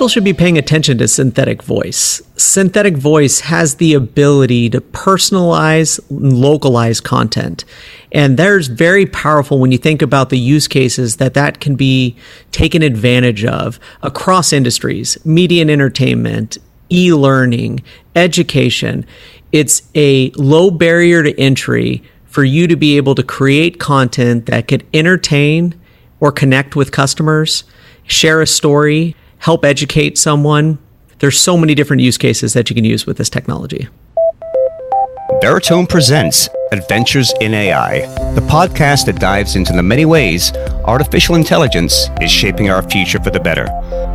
people should be paying attention to synthetic voice. Synthetic voice has the ability to personalize, localize content. And there's very powerful when you think about the use cases that that can be taken advantage of across industries, media and entertainment, e-learning, education. It's a low barrier to entry for you to be able to create content that could entertain or connect with customers, share a story, help educate someone. There's so many different use cases that you can use with this technology. Veritone presents Adventures in AI, the podcast that dives into the many ways artificial intelligence is shaping our future for the better.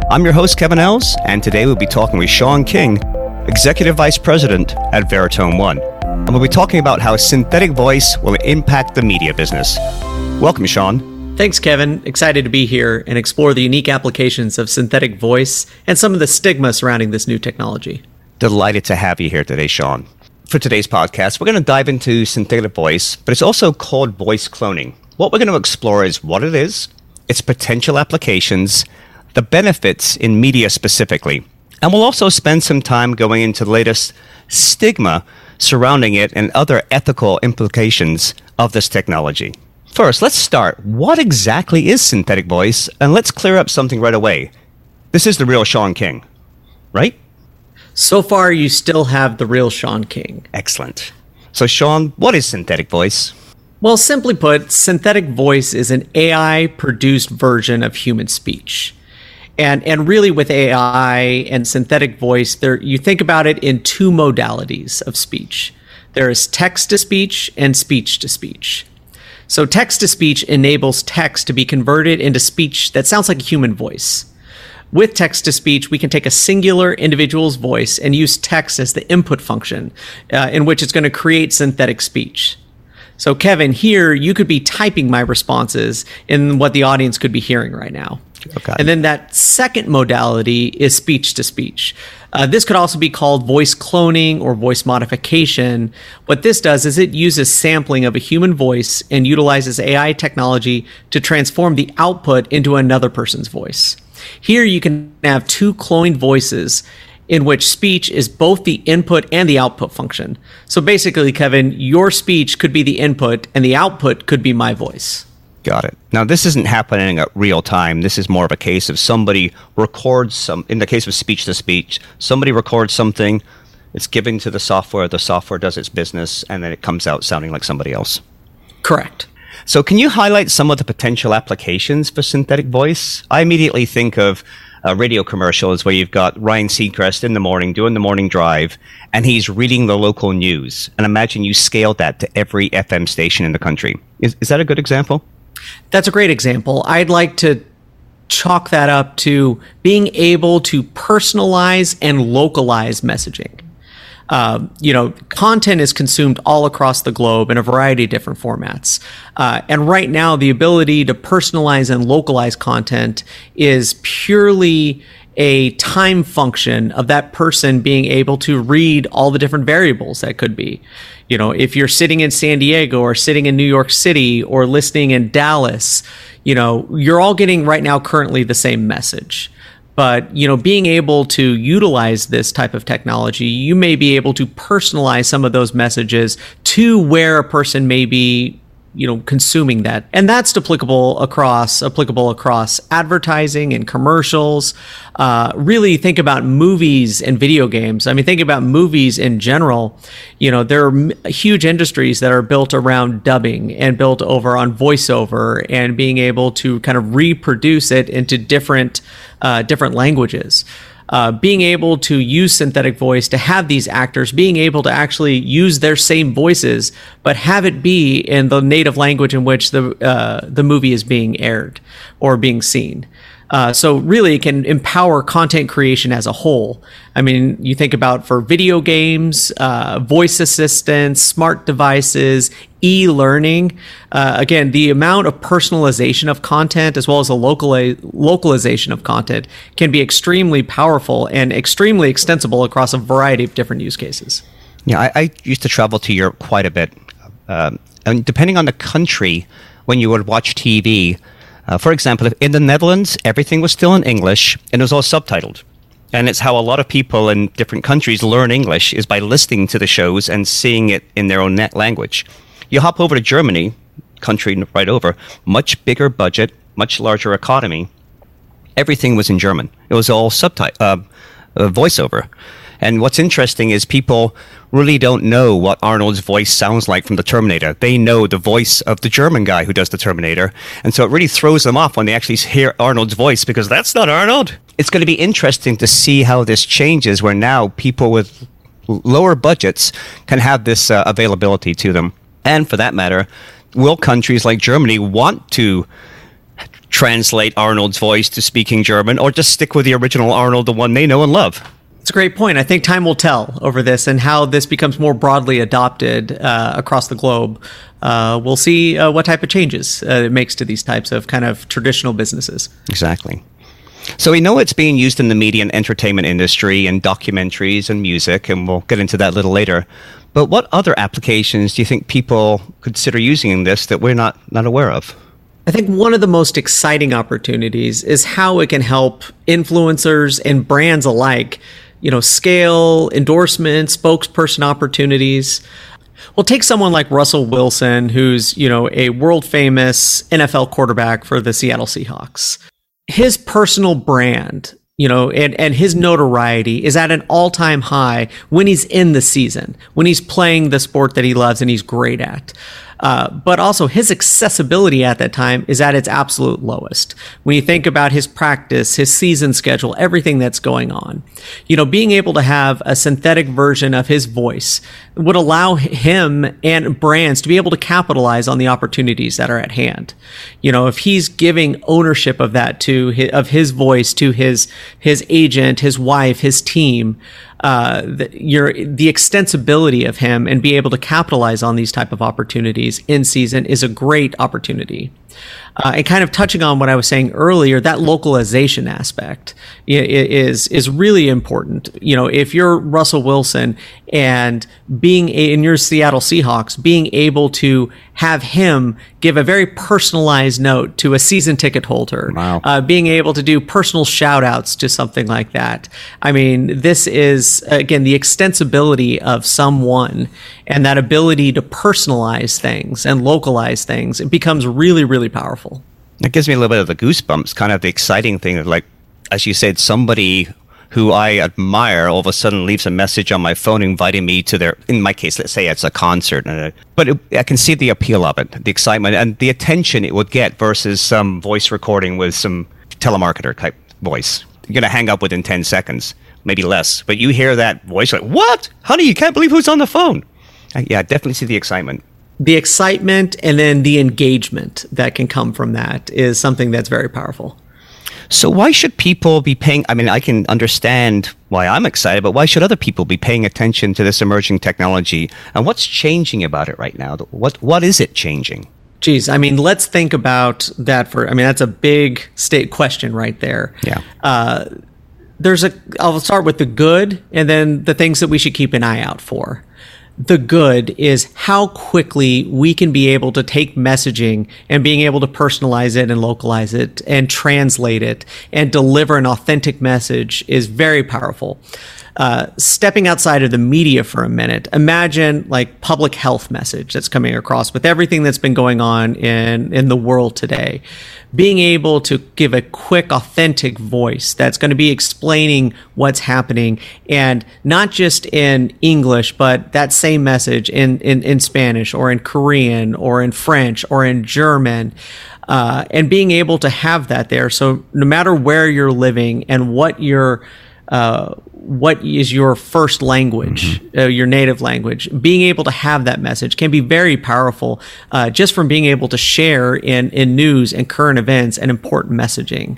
I'm your host, Kevin Els, and today we'll be talking with Sean King, Executive Vice President at Veritone One. And we'll be talking about how synthetic voice will impact the media business. Welcome, Sean. Thanks, Kevin. Excited to be here and explore the unique applications of synthetic voice and some of the stigma surrounding this new technology. Delighted to have you here today, Sean. For today's podcast, we're going to dive into synthetic voice, but it's also called voice cloning. What we're going to explore is what it is, its potential applications, the benefits in media specifically, and we'll also spend some time going into the latest stigma surrounding it and other ethical implications of this technology. First, let's start. What exactly is synthetic voice? And let's clear up something right away. This is the real Sean King, right? So far, you still have the real Sean King. Excellent. So, Sean, what is synthetic voice? Well, simply put, synthetic voice is an AI produced version of human speech. And, and really with AI and synthetic voice, there you think about it in two modalities of speech. There is text to speech and speech to speech. So text to speech enables text to be converted into speech that sounds like a human voice. With text to speech, we can take a singular individual's voice and use text as the input function, uh, in which it's going to create synthetic speech. So, Kevin, here you could be typing my responses in what the audience could be hearing right now. Okay. And then that second modality is speech to speech. Uh, this could also be called voice cloning or voice modification. What this does is it uses sampling of a human voice and utilizes AI technology to transform the output into another person's voice. Here you can have two cloned voices in which speech is both the input and the output function. So basically, Kevin, your speech could be the input and the output could be my voice. Got it. Now, this isn't happening at real time. This is more of a case of somebody records some, in the case of speech to speech, somebody records something, it's given to the software, the software does its business, and then it comes out sounding like somebody else. Correct. So, can you highlight some of the potential applications for synthetic voice? I immediately think of uh, radio commercials where you've got Ryan Seacrest in the morning doing the morning drive, and he's reading the local news. And imagine you scaled that to every FM station in the country. Is, is that a good example? That's a great example. I'd like to chalk that up to being able to personalize and localize messaging. Uh, you know, content is consumed all across the globe in a variety of different formats. Uh, and right now, the ability to personalize and localize content is purely a time function of that person being able to read all the different variables that could be. You know, if you're sitting in San Diego or sitting in New York City or listening in Dallas, you know, you're all getting right now currently the same message. But, you know, being able to utilize this type of technology, you may be able to personalize some of those messages to where a person may be you know consuming that. And that's applicable across applicable across advertising and commercials. Uh, really think about movies and video games. I mean think about movies in general. You know there are huge industries that are built around dubbing and built over on voiceover and being able to kind of reproduce it into different uh, different languages uh, being able to use synthetic voice to have these actors being able to actually use their same voices, but have it be in the native language in which the uh, the movie is being aired or being seen. Uh, so really, it can empower content creation as a whole. I mean, you think about for video games, uh, voice assistants, smart devices, e-learning. Uh, again, the amount of personalization of content as well as the locali- localization of content can be extremely powerful and extremely extensible across a variety of different use cases. Yeah, I, I used to travel to Europe quite a bit, um, and depending on the country, when you would watch TV uh, for example, in the Netherlands, everything was still in English and it was all subtitled. And it's how a lot of people in different countries learn English is by listening to the shows and seeing it in their own language. You hop over to Germany, country right over, much bigger budget, much larger economy. Everything was in German. It was all subtitle, uh, uh, voiceover. And what's interesting is people really don't know what Arnold's voice sounds like from the Terminator. They know the voice of the German guy who does the Terminator. And so it really throws them off when they actually hear Arnold's voice because that's not Arnold. It's going to be interesting to see how this changes where now people with lower budgets can have this uh, availability to them. And for that matter, will countries like Germany want to translate Arnold's voice to speaking German or just stick with the original Arnold, the one they know and love? It's a great point. I think time will tell over this and how this becomes more broadly adopted uh, across the globe. Uh, we'll see uh, what type of changes uh, it makes to these types of kind of traditional businesses. Exactly. So we know it's being used in the media and entertainment industry and documentaries and music, and we'll get into that a little later. But what other applications do you think people consider using this that we're not, not aware of? I think one of the most exciting opportunities is how it can help influencers and brands alike you know, scale, endorsements, spokesperson opportunities. Well, take someone like Russell Wilson, who's, you know, a world famous NFL quarterback for the Seattle Seahawks. His personal brand, you know, and, and his notoriety is at an all time high when he's in the season, when he's playing the sport that he loves and he's great at. Uh, but also his accessibility at that time is at its absolute lowest. When you think about his practice, his season schedule, everything that's going on, you know, being able to have a synthetic version of his voice would allow him and brands to be able to capitalize on the opportunities that are at hand. You know, if he's giving ownership of that to his, of his voice to his his agent, his wife, his team, uh, the, your the extensibility of him and be able to capitalize on these type of opportunities in season is a great opportunity. Uh, and kind of touching on what I was saying earlier, that localization aspect is is really important. You know, if you're Russell Wilson and being in your Seattle Seahawks, being able to have him give a very personalized note to a season ticket holder, wow. uh, being able to do personal shout outs to something like that. I mean, this is again the extensibility of someone and that ability to personalize things and localize things. It becomes really, really powerful. It gives me a little bit of the goosebumps, kind of the exciting thing of like, as you said, somebody who I admire all of a sudden leaves a message on my phone inviting me to their, in my case, let's say it's a concert. Uh, but it, I can see the appeal of it, the excitement, and the attention it would get versus some voice recording with some telemarketer type voice. You're going to hang up within 10 seconds, maybe less. But you hear that voice like, what? Honey, you can't believe who's on the phone. Uh, yeah, I definitely see the excitement the excitement and then the engagement that can come from that is something that's very powerful. So why should people be paying I mean I can understand why I'm excited but why should other people be paying attention to this emerging technology and what's changing about it right now what what is it changing Geez, I mean, let's think about that for. I mean, that's a big state question right there. Yeah. Uh, there's a. I'll start with the good, and then the things that we should keep an eye out for the good is how quickly we can be able to take messaging and being able to personalize it and localize it and translate it and deliver an authentic message is very powerful. Uh, stepping outside of the media for a minute, imagine like public health message that's coming across with everything that's been going on in, in the world today. Being able to give a quick, authentic voice that's going to be explaining what's happening and not just in English, but that same message in, in, in Spanish or in Korean or in French or in German. Uh, and being able to have that there. So no matter where you're living and what you're uh, what is your first language, mm-hmm. uh, your native language. Being able to have that message can be very powerful uh, just from being able to share in, in news and current events and important messaging.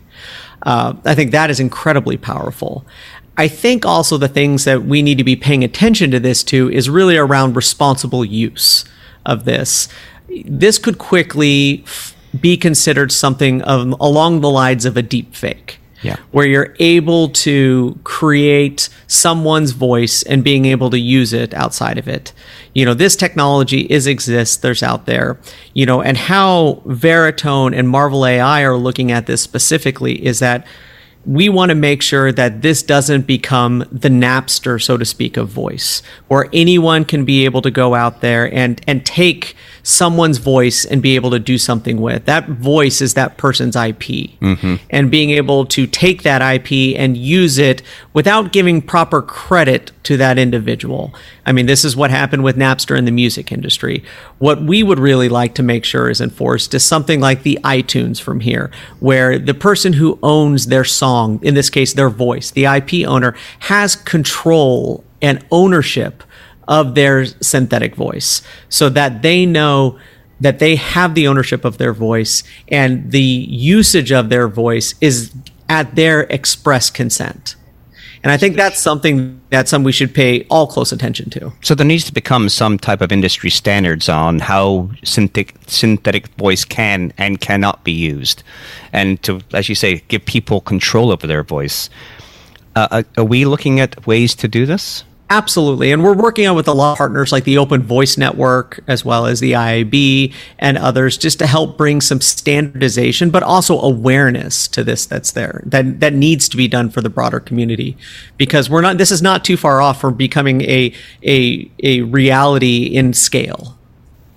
Uh, I think that is incredibly powerful. I think also the things that we need to be paying attention to this too is really around responsible use of this. This could quickly f- be considered something of, along the lines of a deep fake yeah. where you're able to create someone's voice and being able to use it outside of it. You know, this technology is exists, there's out there, you know, and how Veritone and Marvel AI are looking at this specifically is that we want to make sure that this doesn't become the Napster, so to speak, of voice, where anyone can be able to go out there and and take someone's voice and be able to do something with. That voice is that person's IP. Mm-hmm. And being able to take that IP and use it without giving proper credit to that individual. I mean, this is what happened with Napster in the music industry. What we would really like to make sure is enforced is something like the iTunes from here, where the person who owns their song, in this case, their voice, the IP owner, has control and ownership of their synthetic voice so that they know that they have the ownership of their voice and the usage of their voice is at their express consent. And I think that's something that's something we should pay all close attention to. So there needs to become some type of industry standards on how synthetic synthetic voice can and cannot be used, and to, as you say, give people control over their voice. Uh, are we looking at ways to do this? Absolutely. And we're working on with a lot of partners like the Open Voice Network, as well as the IAB and others, just to help bring some standardization, but also awareness to this that's there, that, that needs to be done for the broader community. Because we're not, this is not too far off from becoming a, a, a reality in scale.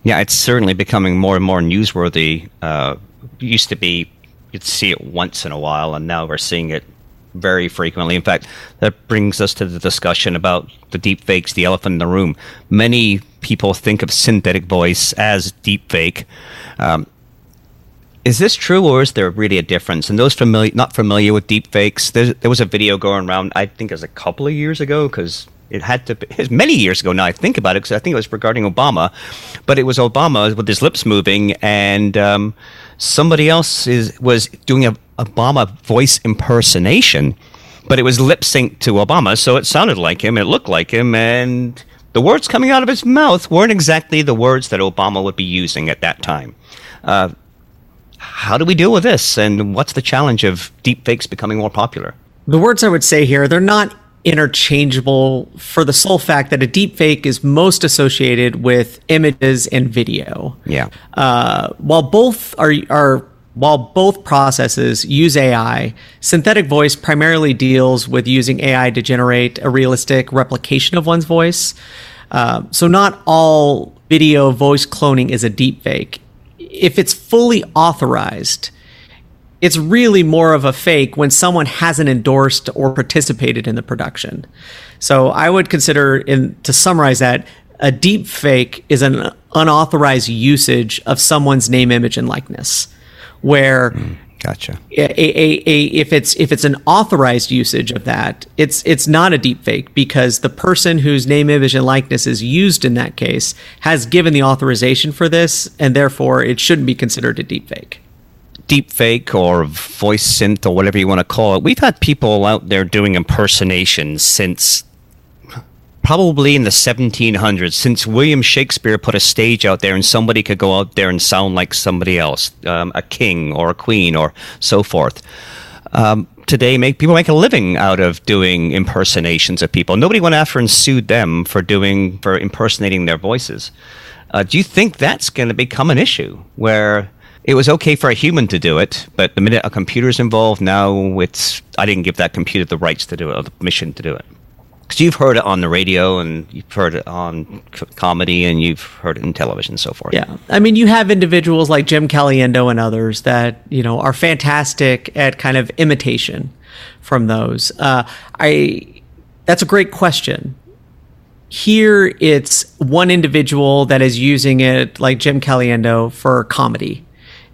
Yeah, it's certainly becoming more and more newsworthy. Uh, used to be, you'd see it once in a while, and now we're seeing it very frequently. In fact, that brings us to the discussion about the deep fakes, the elephant in the room. Many people think of synthetic voice as deep fake. Um, is this true, or is there really a difference? And those familiar, not familiar with deep fakes, there was a video going around. I think it was a couple of years ago because it had to. It was many years ago now. I think about it because I think it was regarding Obama, but it was Obama with his lips moving, and um, somebody else is was doing a Obama voice impersonation, but it was lip synced to Obama, so it sounded like him, it looked like him, and the words coming out of his mouth weren't exactly the words that Obama would be using at that time. Uh, how do we deal with this, and what's the challenge of deepfakes becoming more popular? The words I would say here, they're not interchangeable for the sole fact that a deepfake is most associated with images and video. Yeah. Uh, while both are are while both processes use AI, synthetic voice primarily deals with using AI to generate a realistic replication of one's voice. Uh, so, not all video voice cloning is a deepfake. If it's fully authorized, it's really more of a fake when someone hasn't endorsed or participated in the production. So, I would consider, in to summarize that, a deep fake is an unauthorized usage of someone's name, image, and likeness where mm, gotcha. a, a, a, if it's if it's an authorized usage of that it's it's not a deep fake because the person whose name image and likeness is used in that case has given the authorization for this and therefore it shouldn't be considered a deep fake deep fake or voice synth or whatever you want to call it. We've had people out there doing impersonations since probably in the 1700s, since William Shakespeare put a stage out there and somebody could go out there and sound like somebody else, um, a king or a queen or so forth. Um, today, make people make a living out of doing impersonations of people. Nobody went after and sued them for doing for impersonating their voices. Uh, do you think that's going to become an issue where it was okay for a human to do it, but the minute a computer's involved, now it's I didn't give that computer the rights to do it or the permission to do it because you've heard it on the radio and you've heard it on c- comedy and you've heard it in television so forth. Yeah, I mean, you have individuals like Jim Caliendo and others that you know are fantastic at kind of imitation from those. Uh, I that's a great question. Here, it's one individual that is using it, like Jim Caliendo, for comedy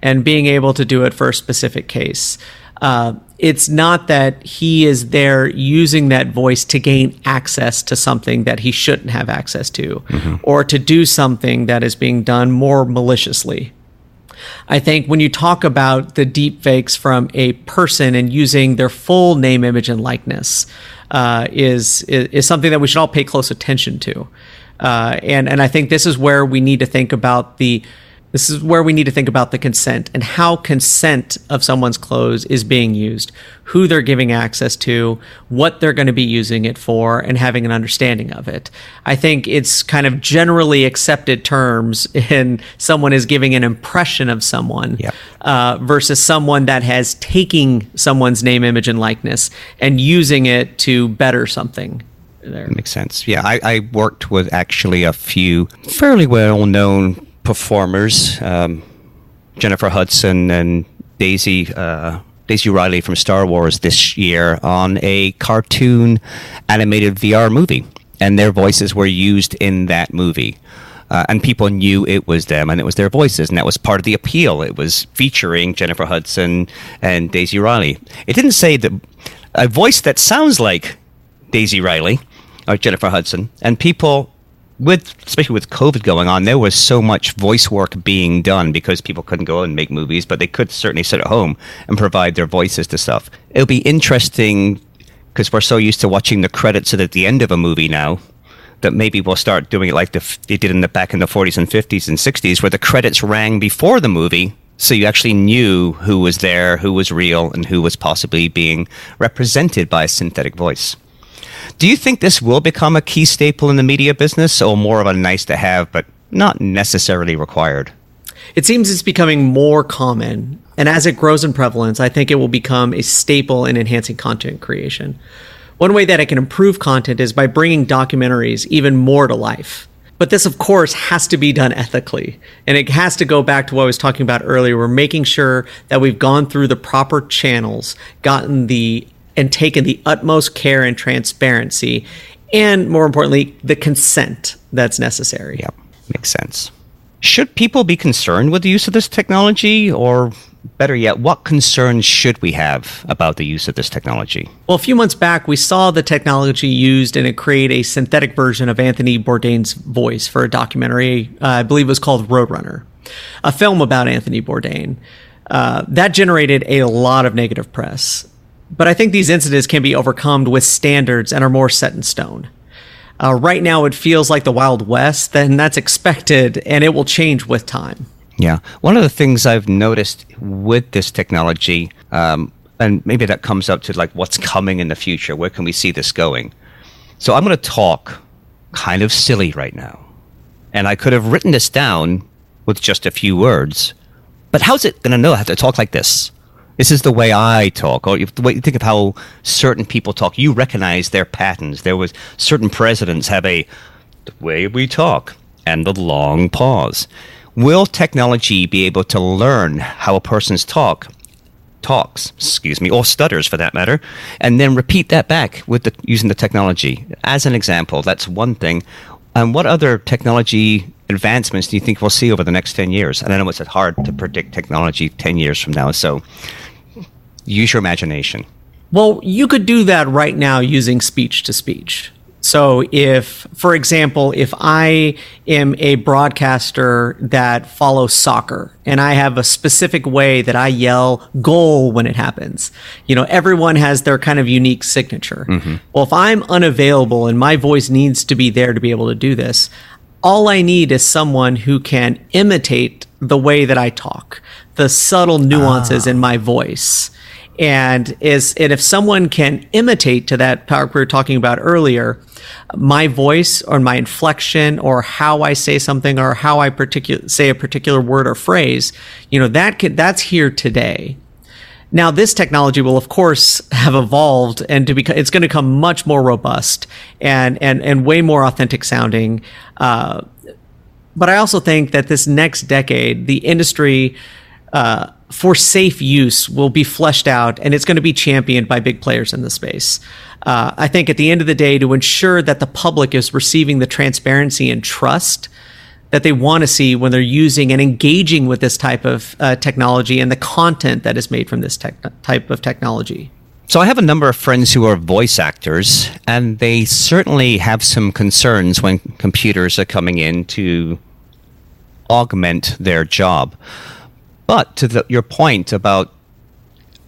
and being able to do it for a specific case. Uh, it's not that he is there using that voice to gain access to something that he shouldn't have access to mm-hmm. or to do something that is being done more maliciously. I think when you talk about the deep fakes from a person and using their full name, image, and likeness, uh, is, is, is something that we should all pay close attention to, uh, and and I think this is where we need to think about the This is where we need to think about the consent and how consent of someone's clothes is being used, who they're giving access to, what they're going to be using it for, and having an understanding of it. I think it's kind of generally accepted terms in someone is giving an impression of someone Yep. uh, versus someone that has taking someone's name, image, and likeness and using it to better something. There. Makes sense. Yeah, I, I worked with actually a few fairly well known performers um, Jennifer Hudson and Daisy. Uh, Daisy Ridley from Star Wars this year on a cartoon animated VR movie, and their voices were used in that movie. Uh, and people knew it was them and it was their voices, and that was part of the appeal. It was featuring Jennifer Hudson and Daisy Ridley. It didn't say that a voice that sounds like Daisy Ridley or Jennifer Hudson, and people with especially with COVID going on, there was so much voice work being done because people couldn't go and make movies, but they could certainly sit at home and provide their voices to stuff. It'll be interesting because we're so used to watching the credits at the end of a movie now that maybe we'll start doing it like the, they did in the back in the 40s and 50s and 60s, where the credits rang before the movie, so you actually knew who was there, who was real, and who was possibly being represented by a synthetic voice. Do you think this will become a key staple in the media business, or more of a nice to have, but not necessarily required? It seems it's becoming more common, and as it grows in prevalence, I think it will become a staple in enhancing content creation. One way that it can improve content is by bringing documentaries even more to life. But this, of course, has to be done ethically. And it has to go back to what I was talking about earlier. We're making sure that we've gone through the proper channels, gotten the and taken the utmost care and transparency, and more importantly, the consent that's necessary. Yep, makes sense. Should people be concerned with the use of this technology, or better yet, what concerns should we have about the use of this technology? Well, a few months back, we saw the technology used and it create a synthetic version of Anthony Bourdain's voice for a documentary, uh, I believe it was called Roadrunner, a film about Anthony Bourdain. Uh, that generated a lot of negative press. But I think these incidents can be overcome with standards and are more set in stone. Uh, right now, it feels like the Wild West, then that's expected and it will change with time. Yeah. One of the things I've noticed with this technology, um, and maybe that comes up to like what's coming in the future, where can we see this going? So I'm going to talk kind of silly right now. And I could have written this down with just a few words, but how's it going to know I have to talk like this? This is the way I talk. Oh, or way you think of how certain people talk. You recognize their patterns. There was certain presidents have a way we talk and the long pause. Will technology be able to learn how a person's talk talks, excuse me, or stutters for that matter, and then repeat that back with the, using the technology? As an example, that's one thing. And what other technology advancements do you think we'll see over the next 10 years? And I know it's hard to predict technology 10 years from now, so use your imagination. Well, you could do that right now using speech to speech. So, if, for example, if I am a broadcaster that follows soccer and I have a specific way that I yell goal when it happens, you know, everyone has their kind of unique signature. Mm-hmm. Well, if I'm unavailable and my voice needs to be there to be able to do this, all I need is someone who can imitate the way that I talk, the subtle nuances ah. in my voice. And is and if someone can imitate to that power we were talking about earlier, my voice or my inflection or how I say something or how I particular say a particular word or phrase, you know, that can, that's here today. Now, this technology will, of course, have evolved and to become, it's going to become much more robust and, and, and way more authentic sounding. Uh, but I also think that this next decade, the industry, uh, for safe use will be fleshed out and it's going to be championed by big players in the space. Uh, I think at the end of the day, to ensure that the public is receiving the transparency and trust that they want to see when they're using and engaging with this type of uh, technology and the content that is made from this tech- type of technology. So I have a number of friends who are voice actors, and they certainly have some concerns when computers are coming in to augment their job. But to the, your point about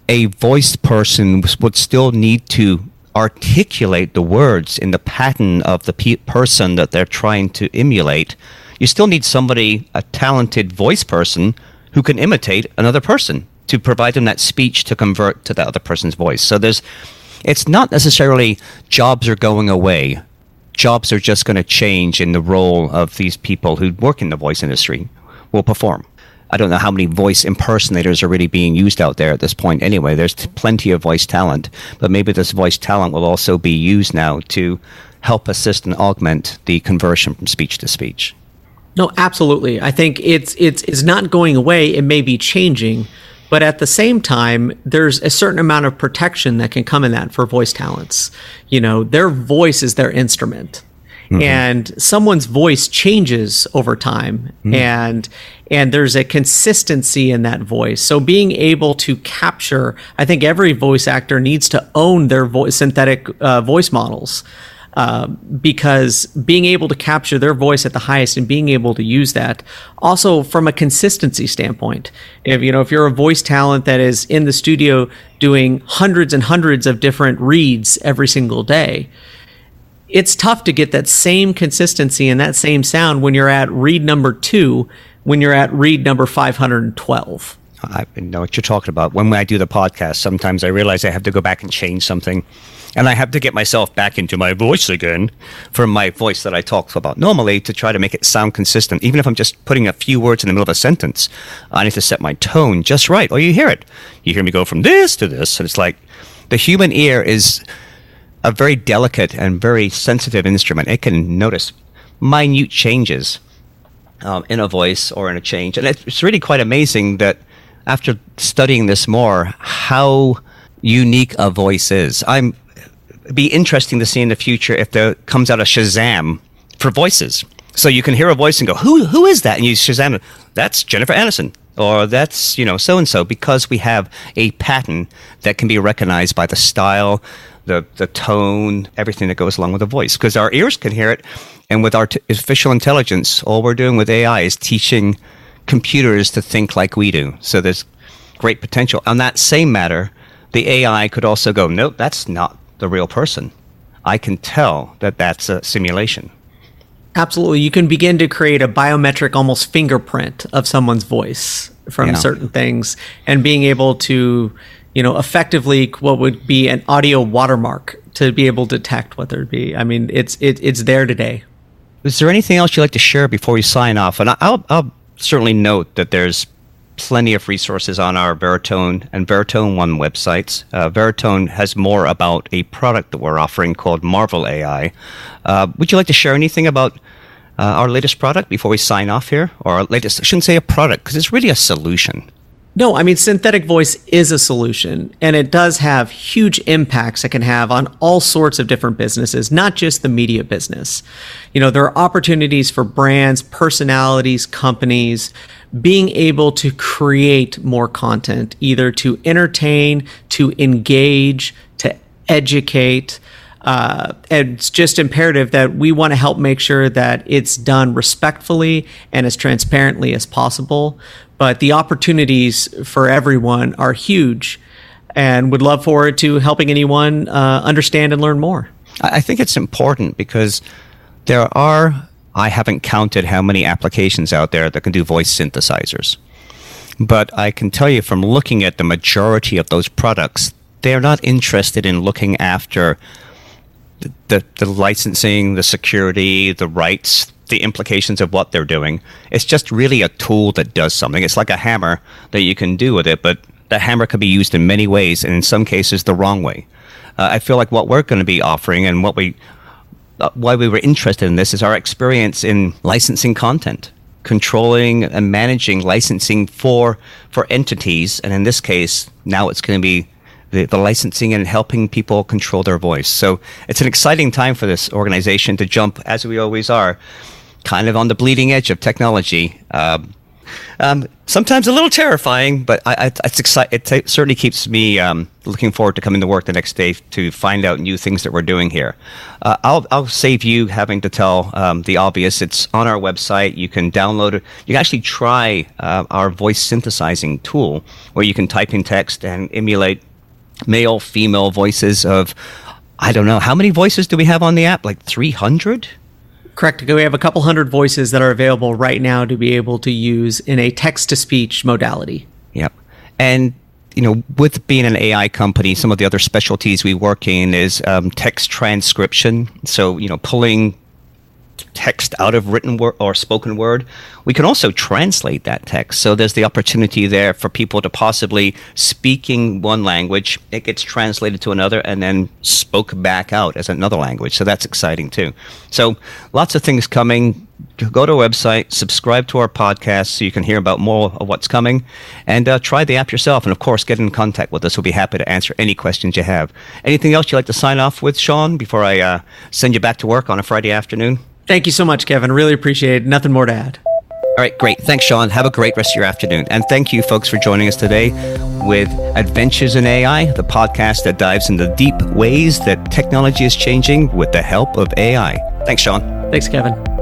a voice person would still need to articulate the words in the pattern of the pe- person that they're trying to emulate, you still need somebody, a talented voice person, who can imitate another person to provide them that speech to convert to that other person's voice. So there's, it's not necessarily jobs are going away. Jobs are just going to change in the role of these people who work in the voice industry will perform. I don't know how many voice impersonators are really being used out there at this point anyway. There's t- plenty of voice talent, but maybe this voice talent will also be used now to help assist and augment the conversion from speech to speech. No, absolutely. I think it's it's it's not going away. It may be changing, but at the same time, there's a certain amount of protection that can come in that for voice talents. You know, their voice is their instrument. Mm-hmm. and someone's voice changes over time mm-hmm. and and there's a consistency in that voice. So being able to capture i think every voice actor needs to own their voice synthetic uh, voice models uh, because being able to capture their voice at the highest and being able to use that also from a consistency standpoint. If you know if you're a voice talent that is in the studio doing hundreds and hundreds of different reads every single day it's tough to get that same consistency and that same sound when you're at read number two, when you're at read number 512. I know what you're talking about. When I do the podcast, sometimes I realize I have to go back and change something. And I have to get myself back into my voice again from my voice that I talk about normally to try to make it sound consistent. Even if I'm just putting a few words in the middle of a sentence, I need to set my tone just right. Or you hear it. You hear me go from this to this. And it's like the human ear is a very delicate and very sensitive instrument. It can notice minute changes um, in a voice or in a change. And it's really quite amazing that after studying this more, how unique a voice is. I'm be interesting to see in the future if there comes out a Shazam for voices. So you can hear a voice and go, "Who who is that?" And you Shazam, "That's Jennifer Aniston." Or that's you know so and so because we have a pattern that can be recognized by the style, the the tone, everything that goes along with the voice, because our ears can hear it, and with artificial intelligence, all we're doing with AI is teaching computers to think like we do. So there's great potential. On that same matter, the AI could also go, nope, that's not the real person. I can tell that that's a simulation. Absolutely. You can begin to create a biometric, almost fingerprint of someone's voice from yeah. certain things and being able to you know, effectively what would be an audio watermark to be able to detect what there'd be. I mean, it's it, it's there today. Is there anything else you'd like to share before we sign off? And I'll, I'll certainly note that there's plenty of resources on our Veritone and Veritone One websites. Uh, Veritone has more about a product that we're offering called Marvel AI. Uh, would you like to share anything about uh, our latest product before we sign off here? Or our latest, I shouldn't say a product because it's really a solution. No, I mean, synthetic voice is a solution, and it does have huge impacts it can have on all sorts of different businesses, not just the media business. You know, there are opportunities for brands, personalities, companies being able to create more content, either to entertain, to engage, to educate. Uh, it's just imperative that we want to help make sure that it's done respectfully and as transparently as possible but the opportunities for everyone are huge and would love forward to helping anyone uh, understand and learn more. I think it's important because there are, I haven't counted how many applications out there that can do voice synthesizers. But I can tell you from looking at the majority of those products, they're not interested in looking after the, the, the licensing, the security, the rights, the implications of what they're doing. It's just really a tool that does something. It's like a hammer that you can do with it, but the hammer can be used in many ways, and in some cases, the wrong way. Uh, I feel like what we're going to be offering and what we, uh, why we were interested in this is our experience in licensing content, controlling and managing licensing for for entities, and in this case, now it's going to be the, the licensing and helping people control their voice. So it's an exciting time for this organization to jump, as we always are, kind of on the bleeding edge of technology. Um, um, sometimes a little terrifying, but I, I, it's exci- it t- certainly keeps me um, looking forward to coming to work the next day to find out new things that we're doing here. Uh, I'll, I'll save you having to tell um, the obvious. It's on our website. You can download it. You can actually try uh, our voice synthesizing tool where you can type in text and emulate male, female voices of I don't know. How many voices do we have on the app? Like 300? Correct. We have a couple hundred voices that are available right now to be able to use in a text to speech modality. Yep. And you know, with being an AI company, some of the other specialties we work in is um, text transcription. So, you know, pulling text out of written word or spoken word, we can also translate that text. So there's the opportunity there for people to possibly speaking one language, it gets translated to another and then spoke back out as another language. So that's exciting too. So lots of things coming. Go to our website, subscribe to our podcast so you can hear about more of what's coming, and uh, try the app yourself. And of course, get in contact with us. We'll be happy to answer any questions you have. Anything else you'd like to sign off with, Sean, before I uh, send you back to work on a Friday afternoon? Thank you so much, Kevin. Really appreciate it. Nothing more to add. All right, great. Thanks, Sean. Have a great rest of your afternoon. And thank you, folks, for joining us today with Adventures in AI, the podcast that dives into deep ways that technology is changing with the help of AI. Thanks, Sean. Thanks, Kevin.